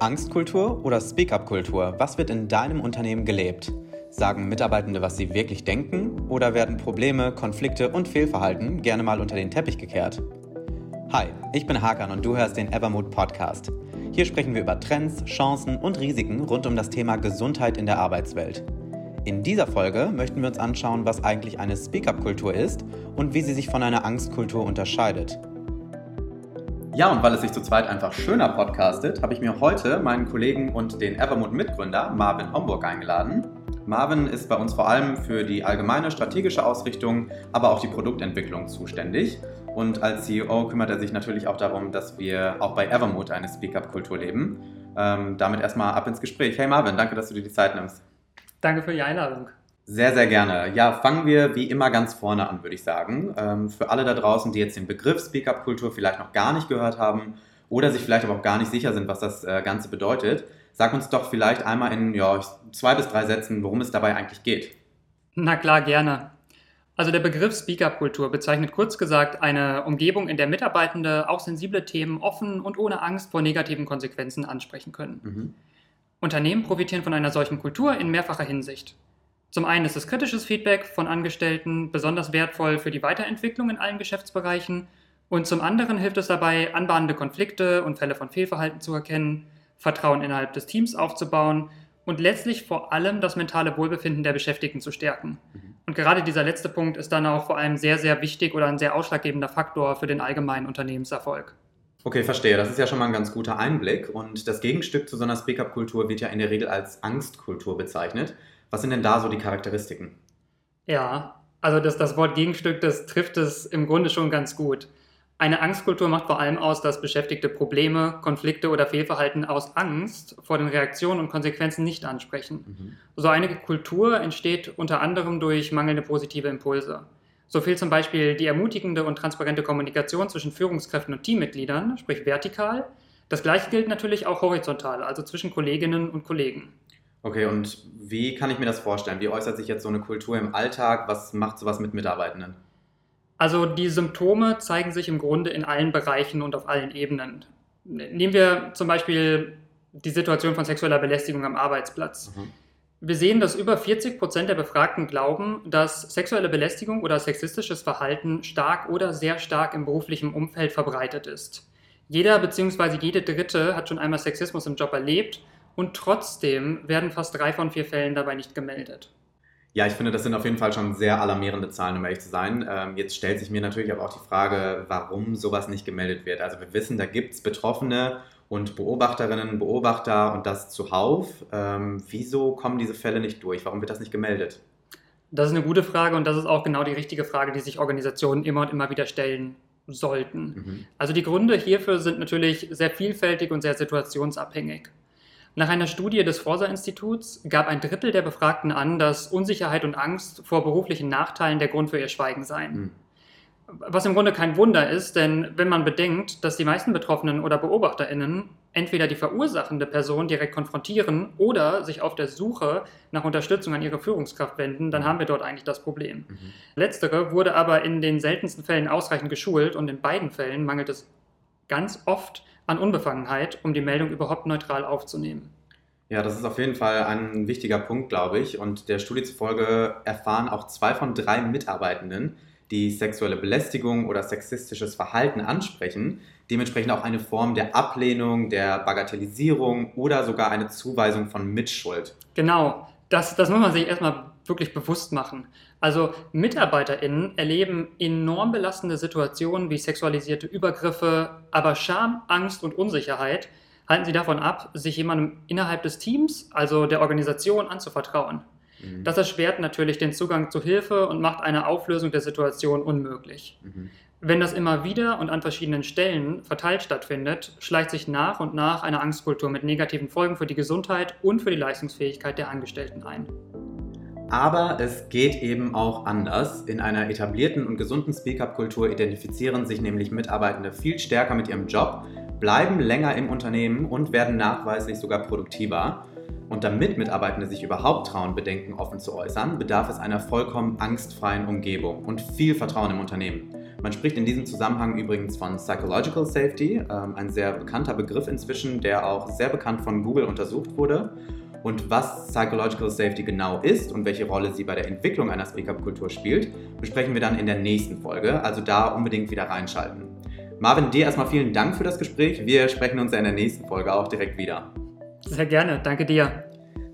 Angstkultur oder Speak-up-Kultur? Was wird in deinem Unternehmen gelebt? Sagen Mitarbeitende, was sie wirklich denken? Oder werden Probleme, Konflikte und Fehlverhalten gerne mal unter den Teppich gekehrt? Hi, ich bin Hakan und du hörst den Evermood Podcast. Hier sprechen wir über Trends, Chancen und Risiken rund um das Thema Gesundheit in der Arbeitswelt. In dieser Folge möchten wir uns anschauen, was eigentlich eine Speak-up-Kultur ist und wie sie sich von einer Angstkultur unterscheidet. Ja, und weil es sich zu zweit einfach schöner podcastet, habe ich mir heute meinen Kollegen und den Evermood-Mitgründer Marvin Homburg eingeladen. Marvin ist bei uns vor allem für die allgemeine strategische Ausrichtung, aber auch die Produktentwicklung zuständig. Und als CEO kümmert er sich natürlich auch darum, dass wir auch bei Evermood eine Speak-up-Kultur leben. Ähm, damit erstmal ab ins Gespräch. Hey Marvin, danke, dass du dir die Zeit nimmst. Danke für die Einladung. Sehr, sehr gerne. Ja, fangen wir wie immer ganz vorne an, würde ich sagen. Ähm, für alle da draußen, die jetzt den Begriff Speak-up-Kultur vielleicht noch gar nicht gehört haben oder sich vielleicht aber auch gar nicht sicher sind, was das äh, Ganze bedeutet, sag uns doch vielleicht einmal in ja, zwei bis drei Sätzen, worum es dabei eigentlich geht. Na klar, gerne. Also der Begriff Speak-up-Kultur bezeichnet kurz gesagt eine Umgebung, in der Mitarbeitende auch sensible Themen offen und ohne Angst vor negativen Konsequenzen ansprechen können. Mhm. Unternehmen profitieren von einer solchen Kultur in mehrfacher Hinsicht. Zum einen ist es kritisches Feedback von Angestellten besonders wertvoll für die Weiterentwicklung in allen Geschäftsbereichen und zum anderen hilft es dabei, anbahnende Konflikte und Fälle von Fehlverhalten zu erkennen, Vertrauen innerhalb des Teams aufzubauen und letztlich vor allem das mentale Wohlbefinden der Beschäftigten zu stärken. Mhm. Und gerade dieser letzte Punkt ist dann auch vor allem sehr, sehr wichtig oder ein sehr ausschlaggebender Faktor für den allgemeinen Unternehmenserfolg. Okay, verstehe. Das ist ja schon mal ein ganz guter Einblick. Und das Gegenstück zu so einer Speak-up-Kultur wird ja in der Regel als Angstkultur bezeichnet. Was sind denn da so die Charakteristiken? Ja, also das, das Wort Gegenstück, das trifft es im Grunde schon ganz gut. Eine Angstkultur macht vor allem aus, dass Beschäftigte Probleme, Konflikte oder Fehlverhalten aus Angst vor den Reaktionen und Konsequenzen nicht ansprechen. Mhm. So eine Kultur entsteht unter anderem durch mangelnde positive Impulse. So fehlt zum Beispiel die ermutigende und transparente Kommunikation zwischen Führungskräften und Teammitgliedern, sprich vertikal. Das gleiche gilt natürlich auch horizontal, also zwischen Kolleginnen und Kollegen. Okay, und wie kann ich mir das vorstellen? Wie äußert sich jetzt so eine Kultur im Alltag? Was macht sowas mit Mitarbeitenden? Also die Symptome zeigen sich im Grunde in allen Bereichen und auf allen Ebenen. Nehmen wir zum Beispiel die Situation von sexueller Belästigung am Arbeitsplatz. Mhm. Wir sehen, dass über 40 Prozent der Befragten glauben, dass sexuelle Belästigung oder sexistisches Verhalten stark oder sehr stark im beruflichen Umfeld verbreitet ist. Jeder bzw. jede Dritte hat schon einmal Sexismus im Job erlebt und trotzdem werden fast drei von vier Fällen dabei nicht gemeldet. Ja, ich finde, das sind auf jeden Fall schon sehr alarmierende Zahlen, um ehrlich zu sein. Ähm, jetzt stellt sich mir natürlich aber auch die Frage, warum sowas nicht gemeldet wird. Also wir wissen, da gibt es Betroffene und Beobachterinnen, Beobachter und das zuhauf. Ähm, wieso kommen diese Fälle nicht durch? Warum wird das nicht gemeldet? Das ist eine gute Frage und das ist auch genau die richtige Frage, die sich Organisationen immer und immer wieder stellen sollten. Mhm. Also die Gründe hierfür sind natürlich sehr vielfältig und sehr situationsabhängig. Nach einer Studie des Forsa-Instituts gab ein Drittel der Befragten an, dass Unsicherheit und Angst vor beruflichen Nachteilen der Grund für ihr Schweigen seien. Mhm. Was im Grunde kein Wunder ist, denn wenn man bedenkt, dass die meisten Betroffenen oder BeobachterInnen entweder die verursachende Person direkt konfrontieren oder sich auf der Suche nach Unterstützung an ihre Führungskraft wenden, dann mhm. haben wir dort eigentlich das Problem. Mhm. Letztere wurde aber in den seltensten Fällen ausreichend geschult und in beiden Fällen mangelt es ganz oft an Unbefangenheit, um die Meldung überhaupt neutral aufzunehmen. Ja, das ist auf jeden Fall ein wichtiger Punkt, glaube ich. Und der Studie zufolge erfahren auch zwei von drei Mitarbeitenden, die sexuelle Belästigung oder sexistisches Verhalten ansprechen, dementsprechend auch eine Form der Ablehnung, der Bagatellisierung oder sogar eine Zuweisung von Mitschuld. Genau, das, das muss man sich erstmal wirklich bewusst machen. Also MitarbeiterInnen erleben enorm belastende Situationen wie sexualisierte Übergriffe, aber Scham, Angst und Unsicherheit halten sie davon ab, sich jemandem innerhalb des Teams, also der Organisation, anzuvertrauen. Mhm. Das erschwert natürlich den Zugang zu Hilfe und macht eine Auflösung der Situation unmöglich. Mhm. Wenn das immer wieder und an verschiedenen Stellen verteilt stattfindet, schleicht sich nach und nach eine Angstkultur mit negativen Folgen für die Gesundheit und für die Leistungsfähigkeit der Angestellten ein. Aber es geht eben auch anders. In einer etablierten und gesunden Speak-up-Kultur identifizieren sich nämlich Mitarbeitende viel stärker mit ihrem Job, bleiben länger im Unternehmen und werden nachweislich sogar produktiver. Und damit Mitarbeitende sich überhaupt trauen, Bedenken offen zu äußern, bedarf es einer vollkommen angstfreien Umgebung und viel Vertrauen im Unternehmen. Man spricht in diesem Zusammenhang übrigens von Psychological Safety, ähm, ein sehr bekannter Begriff inzwischen, der auch sehr bekannt von Google untersucht wurde. Und was Psychological Safety genau ist und welche Rolle sie bei der Entwicklung einer Speak-up-Kultur spielt, besprechen wir dann in der nächsten Folge. Also da unbedingt wieder reinschalten. Marvin, dir erstmal vielen Dank für das Gespräch. Wir sprechen uns ja in der nächsten Folge auch direkt wieder. Sehr gerne, danke dir.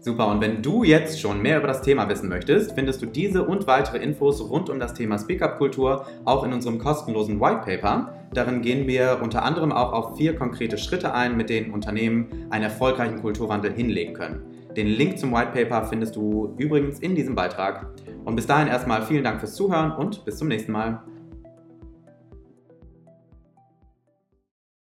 Super, und wenn du jetzt schon mehr über das Thema wissen möchtest, findest du diese und weitere Infos rund um das Thema Speak-up-Kultur auch in unserem kostenlosen White Paper. Darin gehen wir unter anderem auch auf vier konkrete Schritte ein, mit denen Unternehmen einen erfolgreichen Kulturwandel hinlegen können. Den Link zum White Paper findest du übrigens in diesem Beitrag. Und bis dahin erstmal vielen Dank fürs Zuhören und bis zum nächsten Mal.